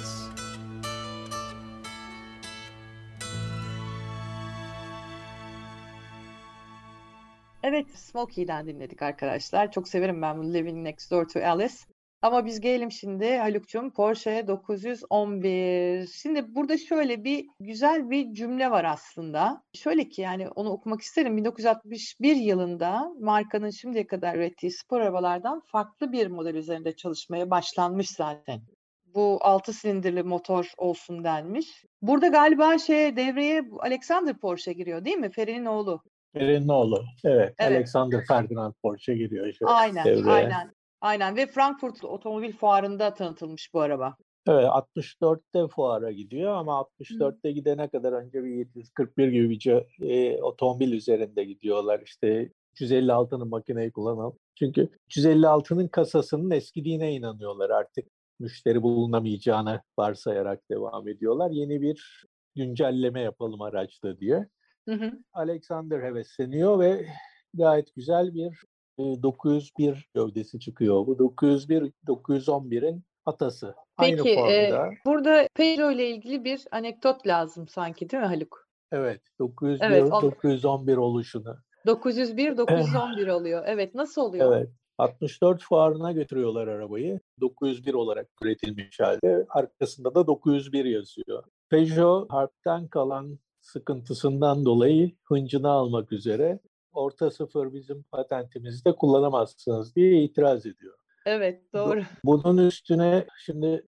Evet, Smokey'den dinledik arkadaşlar. Çok severim ben bu Living Next Door to Alice. Ama biz gelelim şimdi Haluk'cum Porsche 911. Şimdi burada şöyle bir güzel bir cümle var aslında. Şöyle ki yani onu okumak isterim. 1961 yılında markanın şimdiye kadar ürettiği spor arabalardan farklı bir model üzerinde çalışmaya başlanmış zaten. Bu 6 silindirli motor olsun denmiş. Burada galiba şey devreye Alexander Porsche giriyor değil mi? Feri'nin oğlu. Feri'nin oğlu. Evet, Evet. Alexander Ferdinand Porsche giriyor. işte Aynen, devreye. aynen. Aynen ve Frankfurt Otomobil Fuarı'nda tanıtılmış bu araba. Evet 64'te fuara gidiyor ama 64'te gidene kadar önce bir 741 gibi bir e, otomobil üzerinde gidiyorlar. İşte 356'nın makineyi kullanalım. Çünkü 356'nın kasasının eskidiğine inanıyorlar artık. Müşteri bulunamayacağını varsayarak devam ediyorlar. Yeni bir güncelleme yapalım araçta diye. Hı hı. Alexander hevesleniyor ve gayet güzel bir e, 901 gövdesi çıkıyor. Bu 901 911'in atası. Aynı Peki, e, formda. burada Peugeot ile ilgili bir anekdot lazım sanki değil mi Haluk? Evet, 901 Evet, on- 911 oluşunu. 901 911 [laughs] oluyor. Evet, nasıl oluyor? Evet. 64 fuarına götürüyorlar arabayı. 901 olarak üretilmiş halde. Arkasında da 901 yazıyor. Peugeot harpten kalan sıkıntısından dolayı hıncını almak üzere orta sıfır bizim patentimizde kullanamazsınız diye itiraz ediyor. Evet, doğru. Bunun üstüne şimdi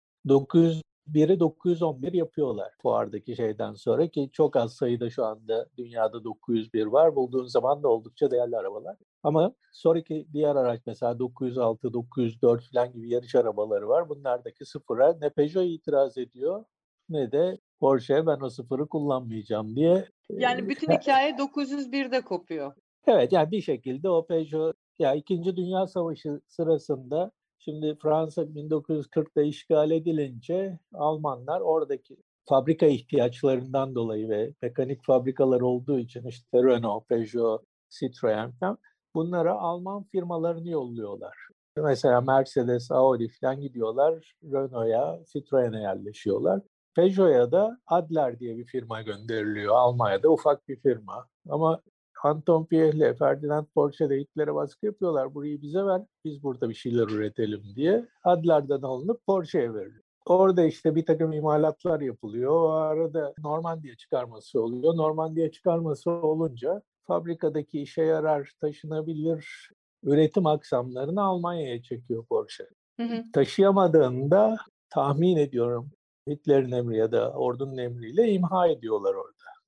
901'i 911 yapıyorlar fuardaki şeyden sonra ki çok az sayıda şu anda dünyada 901 var. Bulduğun zaman da oldukça değerli arabalar. Ama sonraki diğer araç mesela 906, 904 falan gibi yarış arabaları var. Bunlardaki sıfıra ne Peugeot itiraz ediyor ne de Porsche ben o sıfırı kullanmayacağım diye. Yani bütün hikaye 901'de kopuyor. Evet yani bir şekilde o Peugeot ya İkinci Dünya Savaşı sırasında şimdi Fransa 1940'da işgal edilince Almanlar oradaki fabrika ihtiyaçlarından dolayı ve mekanik fabrikalar olduğu için işte Renault, Peugeot, Citroën falan bunlara Alman firmalarını yolluyorlar. Mesela Mercedes, Audi falan gidiyorlar Renault'a, Citroen'e yerleşiyorlar. Peugeot'a da Adler diye bir firma gönderiliyor. Almanya'da ufak bir firma. Ama Anton Pierre ile Ferdinand Porsche de Hitler'e baskı yapıyorlar. Burayı bize ver, biz burada bir şeyler üretelim diye. Adler'den alınıp Porsche'ye veriliyor. Orada işte bir takım imalatlar yapılıyor. O arada Normandiya çıkarması oluyor. Normandiya çıkarması olunca fabrikadaki işe yarar, taşınabilir üretim aksamlarını Almanya'ya çekiyor Porsche. Hı hı. Taşıyamadığında tahmin ediyorum Hitler'in emri ya da ordunun emriyle imha ediyorlar orada.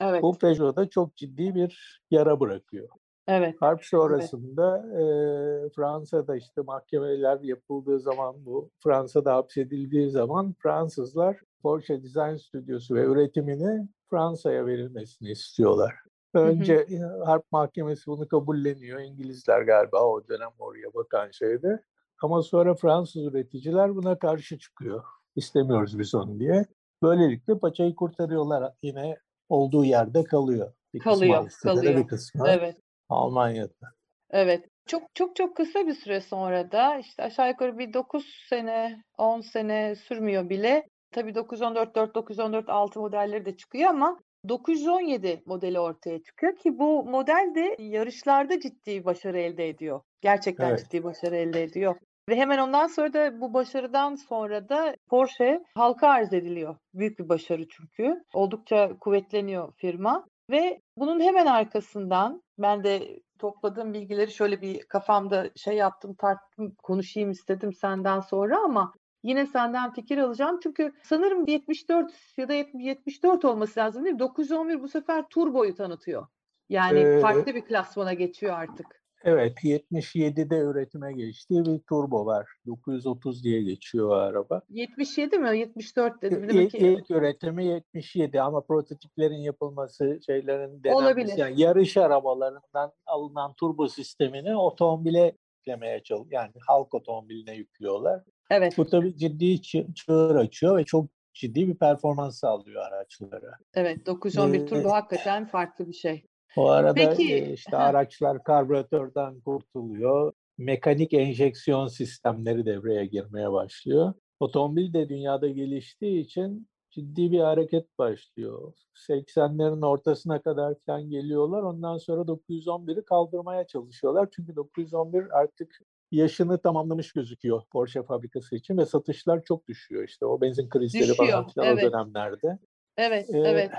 Evet, Bu Peugeot'da çok ciddi bir yara bırakıyor. evet. Harp sonrasında eee, Fransa'da işte mahkemeler yapıldığı zaman bu Fransa'da hapsedildiği zaman Fransızlar Porsche Design Stüdyosu ve üretimini Fransa'ya verilmesini istiyorlar. Önce e, harp mahkemesi bunu kabulleniyor. İngilizler galiba o dönem oraya bakan şeyde. Ama sonra Fransız üreticiler buna karşı çıkıyor. İstemiyoruz biz onu diye. Böylelikle paçayı kurtarıyorlar. Yine olduğu yerde kalıyor. Bir kısmı Kalıyor, Avusturya'da, kalıyor. Bir kısmı Evet. Almanya'da. Evet. Çok çok çok kısa bir süre sonra da işte aşağı yukarı bir 9 sene, 10 sene sürmüyor bile. Tabii 914 4, 914 6 modelleri de çıkıyor ama 917 modeli ortaya çıkıyor ki bu model de yarışlarda ciddi başarı elde ediyor. Gerçekten Evet. ciddi başarı elde ediyor. Ve hemen ondan sonra da bu başarıdan sonra da Porsche halka arz ediliyor. Büyük bir başarı çünkü. Oldukça kuvvetleniyor firma. Ve bunun hemen arkasından ben de topladığım bilgileri şöyle bir kafamda şey yaptım, tarttım, konuşayım istedim senden sonra ama yine senden fikir alacağım. Çünkü sanırım 74 ya da 70 74 olması lazım değil mi? 911 bu sefer turboyu tanıtıyor. Yani Ee, farklı bir klasmana geçiyor artık. Evet, 77'de üretime geçtiği bir turbo var. 930 diye geçiyor o araba. 77 mi? 74 dedim. İlk, ilk üretimi 77 ama prototiplerin yapılması, şeylerin denenmesi, Olabilir. yani yarış arabalarından alınan turbo sistemini otomobile yüklemeye çalışıyor. Yani halk otomobiline yüklüyorlar. evet, Bu tabii ciddi çı- çığır açıyor ve çok ciddi bir performans sağlıyor araçlara. evet 911 Ee, turbo hakikaten farklı bir şey. O arada Peki, işte araçlar karbüratörden kurtuluyor. Mekanik enjeksiyon sistemleri devreye girmeye başlıyor. Otomobil de dünyada geliştiği için ciddi bir hareket başlıyor. 80'lerin ortasına kadar falan geliyorlar. Ondan sonra 911'i kaldırmaya çalışıyorlar. Çünkü 911 artık yaşını tamamlamış gözüküyor Porsche fabrikası için ve satışlar çok düşüyor. İşte o benzin krizleri falan Düşüyor, filan evet. o dönemlerde. Evet, Ee, evet.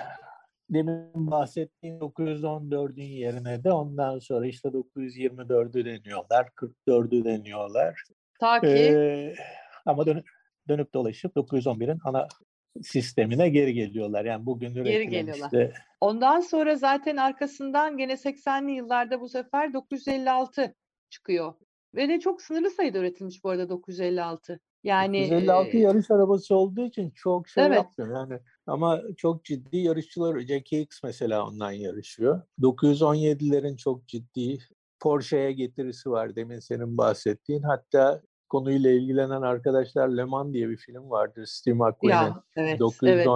Demin bahsettiğim 914'ün yerine de ondan sonra işte 924'ü deniyorlar, 44'ü deniyorlar. Ta ki Ee, ama dönüp, dönüp dolaşıp 911'in ana sistemine geri geliyorlar. Yani bugün üretilen geliyorlar. işte Ondan sonra zaten arkasından gene 80'li yıllarda bu sefer 956 çıkıyor. Ve de çok sınırlı sayıda üretilmiş bu arada 956. Yani 956 e, yarış arabası olduğu için çok şey Evet. yapmıyor yani. Ama çok ciddi yarışçılar, Jackie X mesela ondan yarışıyor. 917'lerin çok ciddi Porsche'ye getirisi var demin senin bahsettiğin. Hatta konuyla ilgilenen arkadaşlar Le Mans diye bir film vardır Steve McQueen'in. evet, evet.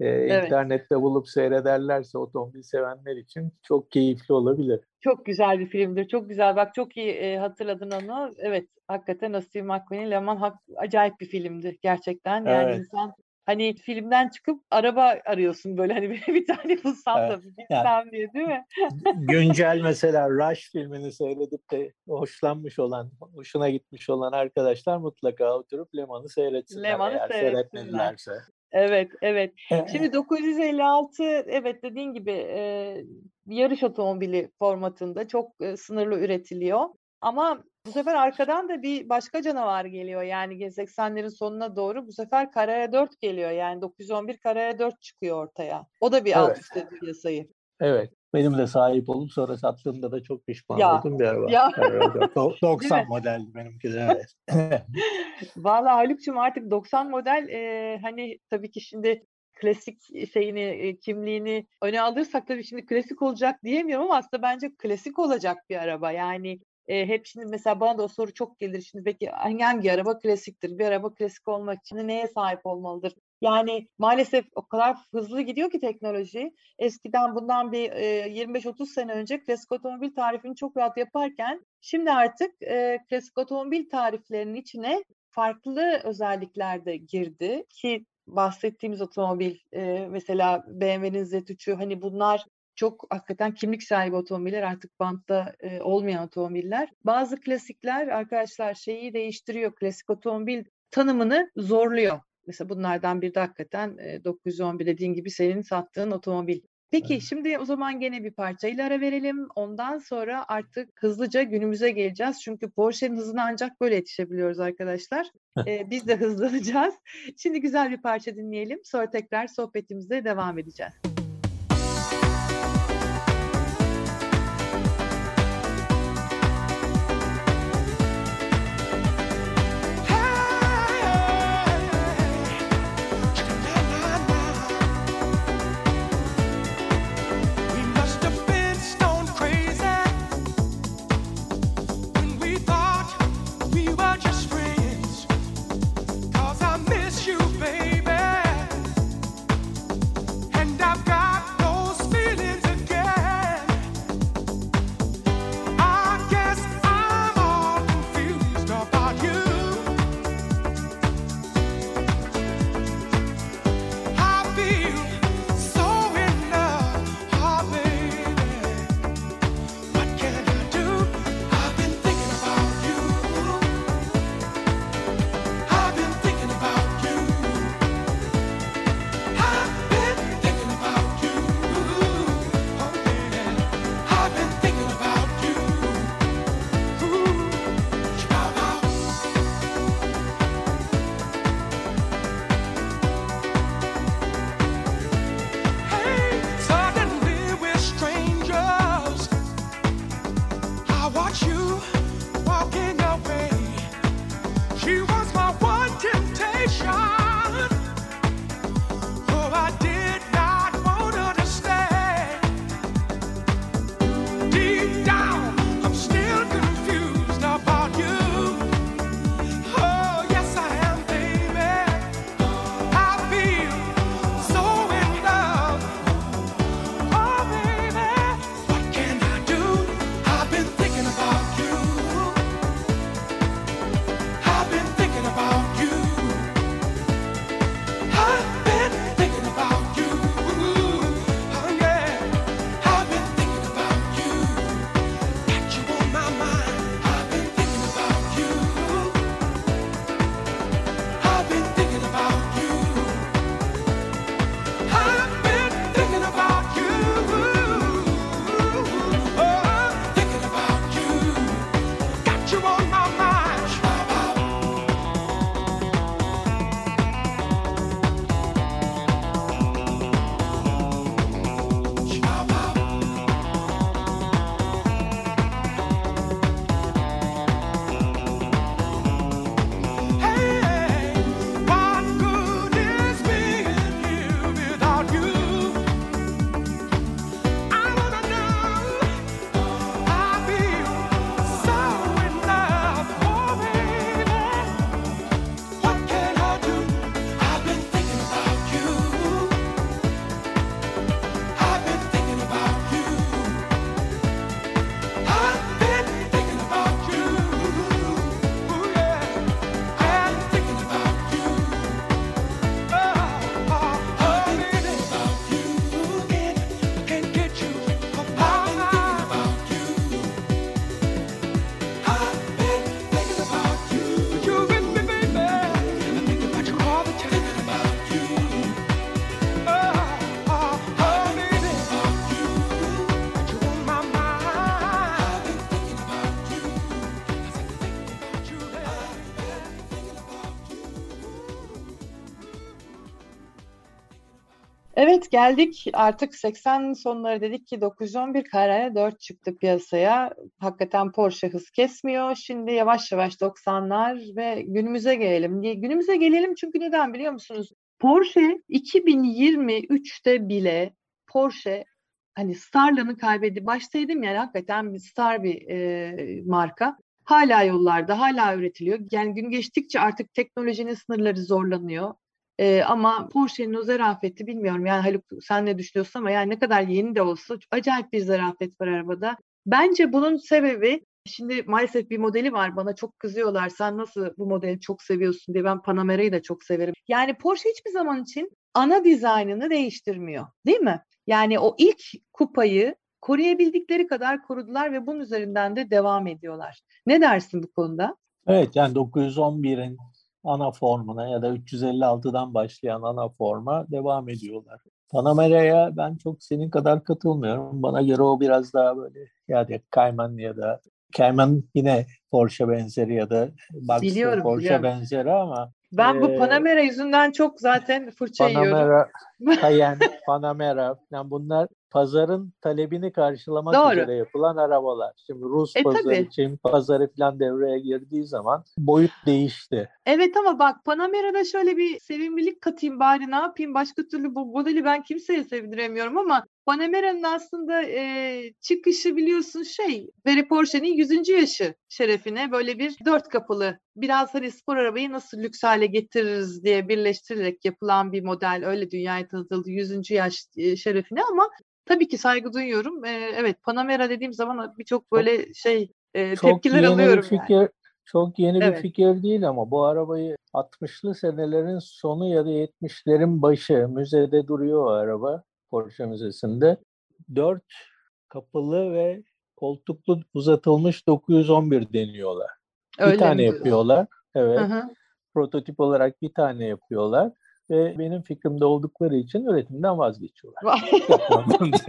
917. Ee, Evet. internette bulup seyrederlerse otomobil sevenler için çok keyifli olabilir. Çok güzel bir filmdir. Çok güzel. Bak çok iyi e, hatırladın onu. Evet, hakikaten Steve McQueen'in Le Mans acayip bir filmdi gerçekten. Yani Evet. insan hani filmden çıkıp araba arıyorsun böyle hani [laughs] bir, bir tane bulsam da Evet. bir gitsem diye değil mi? [laughs] Güncel mesela Rush filmini seyredip de hoşlanmış olan, hoşuna gitmiş olan arkadaşlar mutlaka oturup Le Mans'ı seyretsinler Le Mans'ı eğer seyretsinler. seyretmedilerse. Evet, evet. Şimdi 956 evet dediğin gibi e, yarış otomobili formatında çok e, sınırlı üretiliyor. Ama bu sefer arkadan da bir başka canavar geliyor. Yani 80'lerin sonuna doğru bu sefer Carrera 4 geliyor. Yani 911 Carrera 4 çıkıyor ortaya. O da bir alt Evet. üst ediyor piyasayı. Evet. Benim de sahip olup sonra sattığımda da çok pişman Ya, oldum bir araba. ya. Carrera 4. Do- [laughs] 90 mi? modeldi benimki de. Evet. [laughs] Vallahi Haluk'cum artık 90 model e, hani tabii ki şimdi klasik şeyini kimliğini öne alırsak tabii şimdi klasik olacak diyemiyorum ama aslında bence klasik olacak bir araba. Yani e, hep şimdi mesela bana da o soru çok gelir şimdi peki hangi araba klasiktir? Bir araba klasik olmak için neye sahip olmalıdır? Yani maalesef o kadar hızlı gidiyor ki teknoloji. Eskiden bundan bir e, 25-30 sene önce klasik otomobil tarifini çok rahat yaparken şimdi artık e, klasik otomobil tariflerinin içine farklı özellikler de girdi ki bahsettiğimiz otomobil e, mesela BMW'nin Z3'ü hani bunlar çok hakikaten kimlik sahibi otomobiller artık bantta e, olmayan otomobiller. Bazı klasikler arkadaşlar şeyi değiştiriyor. Klasik otomobil tanımını zorluyor. Mesela bunlardan biri de hakikaten e, 911 dediğin gibi senin sattığın otomobil. Peki şimdi o zaman gene bir parçayla ara verelim. Ondan sonra artık hızlıca günümüze geleceğiz. Çünkü Porsche'nin hızına ancak böyle yetişebiliyoruz arkadaşlar. Ee, biz de hızlanacağız. Şimdi güzel bir parça dinleyelim. Sonra tekrar sohbetimize devam edeceğiz. Geldik artık 80 sonları dedik ki 911 Carrera 4 çıktı piyasaya. Hakikaten Porsche hız kesmiyor. Şimdi yavaş yavaş 90'lar ve günümüze gelelim. Niye? Günümüze gelelim çünkü neden biliyor musunuz? Porsche 2023'te bile Porsche hani starlığını kaybetti. Baştaydım yani hakikaten bir star bir e, marka. Hala yollarda, hala üretiliyor. Yani gün geçtikçe artık teknolojinin sınırları zorlanıyor. Ee, ama Porsche'nin o zarafeti bilmiyorum. Yani Haluk sen ne düşünüyorsun ama yani ne kadar yeni de olsa acayip bir zarafet var arabada. Bence bunun sebebi şimdi maalesef bir modeli var. Bana çok kızıyorlar. Sen nasıl bu modeli çok seviyorsun diye. Ben Panamera'yı da çok severim. Yani Porsche hiçbir zaman için ana dizaynını değiştirmiyor. Değil mi? Yani o ilk kupayı koruyabildikleri kadar korudular ve bunun üzerinden de devam ediyorlar. Ne dersin bu konuda? Evet yani 911'in ana formuna ya da 356'dan başlayan ana forma devam ediyorlar. Panamera'ya ben çok senin kadar katılmıyorum. Bana göre o biraz daha böyle yani Cayman ya da Cayman yine Porsche benzeri ya da Boxster Biliyorum, Porsche biliyorum. benzeri ama Ben bu Ee, Panamera yüzünden çok zaten fırça yiyorum. Cayenne, [laughs] Panamera yani bunlar pazarın talebini karşılamak Doğru. üzere yapılan arabalar. Şimdi Rus E, pazarı, tabii. Çin pazarı falan devreye girdiği zaman boyut değişti. Evet ama bak Panamera'da şöyle bir sevimlilik katayım bari ne yapayım başka türlü bu modeli ben kimseye sevdiremiyorum ama Panamera'nın aslında e, çıkışı biliyorsun şey Veri Porsche'nin 100. yaşı şerefine böyle bir dört kapılı biraz hani spor arabayı nasıl lüks hale getiririz diye birleştirerek yapılan bir model öyle dünyaya tanıtıldı 100. yaş e, şerefine ama tabii ki saygı duyuyorum. E, evet Panamera dediğim zaman birçok böyle şey e, Çok tepkiler yeni alıyorum bir yani. fikir, çok yeni Evet. bir fikir değil ama bu arabayı 60'lı senelerin sonu ya da 70'lerin başı müzede duruyor o araba Porsche Müzesi'nde. Dört kapılı ve koltuklu uzatılmış 911 deniyorlar. Öyle bir tane mi yapıyorlar. Evet. Hı hı. Prototip olarak bir tane yapıyorlar ve benim fikrimde oldukları için üretimden vazgeçiyorlar.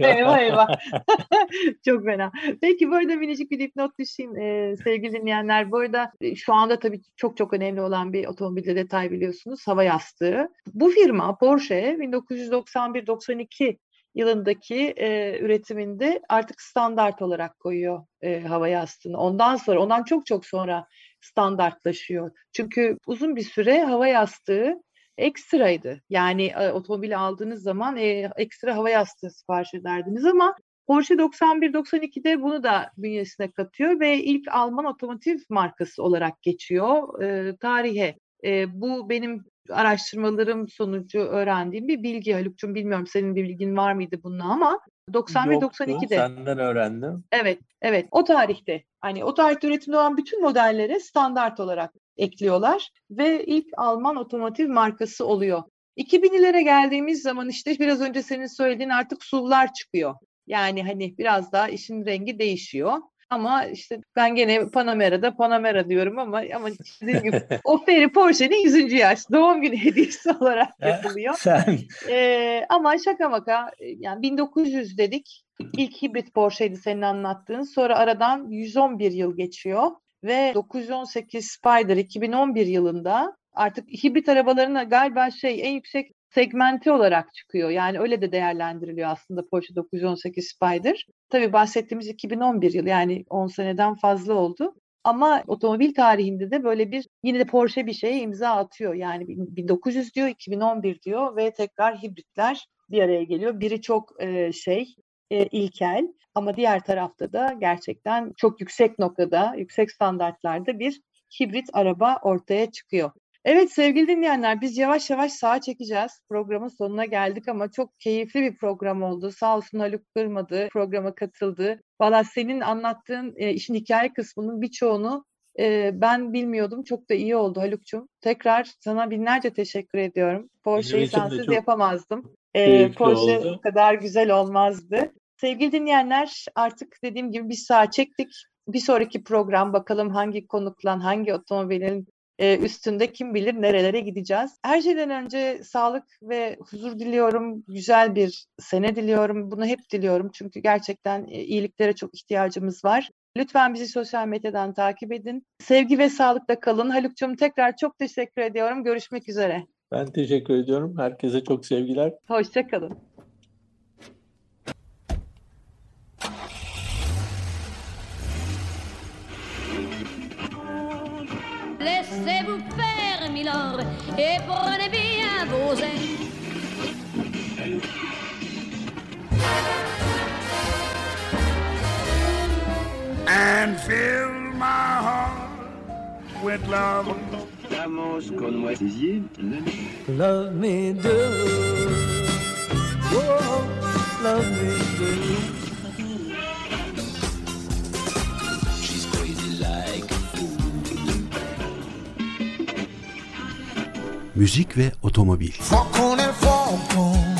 [laughs] Eyvah eyvah. [laughs] Çok fena. Peki bu arada minicik bir dipnot düşeyim ee, sevgili dinleyenler. Bu arada e, şu anda tabii çok çok önemli olan bir otomobilde detay biliyorsunuz. Hava yastığı. Bu firma Porsche 1991-92 yılındaki e, üretiminde artık standart olarak koyuyor e, hava yastığını. Ondan sonra, ondan çok çok sonra standartlaşıyor. Çünkü uzun bir süre hava yastığı ekstraydı. Yani e, otomobili aldığınız zaman e, ekstra hava yastığı sipariş ederdiniz ama Porsche 91-92'de bunu da bünyesine katıyor ve ilk Alman otomotiv markası olarak geçiyor e, tarihe. E, bu benim araştırmalarım sonucu öğrendiğim bir bilgi Haluk'cum. Bilmiyorum senin bir bilgin var mıydı bununla ama 91-92'de. Yoktu, senden öğrendim. Evet, evet. O tarihte. Hani o tarihte üretimde olan bütün modellere standart olarak ekliyorlar ve ilk Alman otomotiv markası oluyor. 2000'lere geldiğimiz zaman işte biraz önce senin söylediğin artık SUV'lar çıkıyor. Yani hani biraz daha işin rengi değişiyor. Ama işte ben gene Panamera'da Panamera diyorum ama ama dediğim gibi [laughs] o Ferry Porsche'nin 100. yaş doğum günü hediyesi olarak yapılıyor. Sen Ee, ama şaka maka e, yani 1900 dedik. İlk hibrit Porsche'ydi senin anlattığın. Sonra aradan 111 yıl geçiyor ve 918 Spider 2011 yılında artık hibrit arabalarına galiba şey en yüksek segmenti olarak çıkıyor. Yani öyle de değerlendiriliyor aslında Porsche 918 Spider. Tabii bahsettiğimiz 2011 yıl yani 10 seneden fazla oldu. Ama otomobil tarihinde de böyle bir yine de Porsche bir şeye imza atıyor. Yani 1900 diyor, 2011 diyor ve tekrar hibritler bir araya geliyor. Biri çok e, şey e, ilkel ama diğer tarafta da gerçekten çok yüksek noktada, yüksek standartlarda bir hibrit araba ortaya çıkıyor. Evet sevgili dinleyenler biz yavaş yavaş sağa çekeceğiz. Programın sonuna geldik ama çok keyifli bir program oldu. Sağ olsun Haluk kırmadı, programa katıldı. Valla senin anlattığın e, işin hikaye kısmının birçoğunu e, ben bilmiyordum. Çok da iyi oldu Haluk'cum. Tekrar sana binlerce teşekkür ediyorum. Porsche'yi sensiz yapamazdım. E, Porsche oldu. kadar güzel olmazdı. Sevgili dinleyenler artık dediğim gibi bir saat çektik. Bir sonraki program bakalım hangi konukla hangi otomobilin e, üstünde kim bilir nerelere gideceğiz. Her şeyden önce sağlık ve huzur diliyorum. Güzel bir sene diliyorum. Bunu hep diliyorum. Çünkü gerçekten e, iyiliklere çok ihtiyacımız var. Lütfen bizi sosyal medyadan takip edin. Sevgi ve sağlıkla kalın. Haluk'cum tekrar çok teşekkür ediyorum. Görüşmek üzere. Ben teşekkür ediyorum. Herkese çok sevgiler. Hoşçakalın. Laissez-vous faire, Milord, et prenez bien vos ailes. and fill my heart with love. Estamos con moi sixième. Love me do. Oh, love me do. Müzik ve otomobil. Fuoco. Sono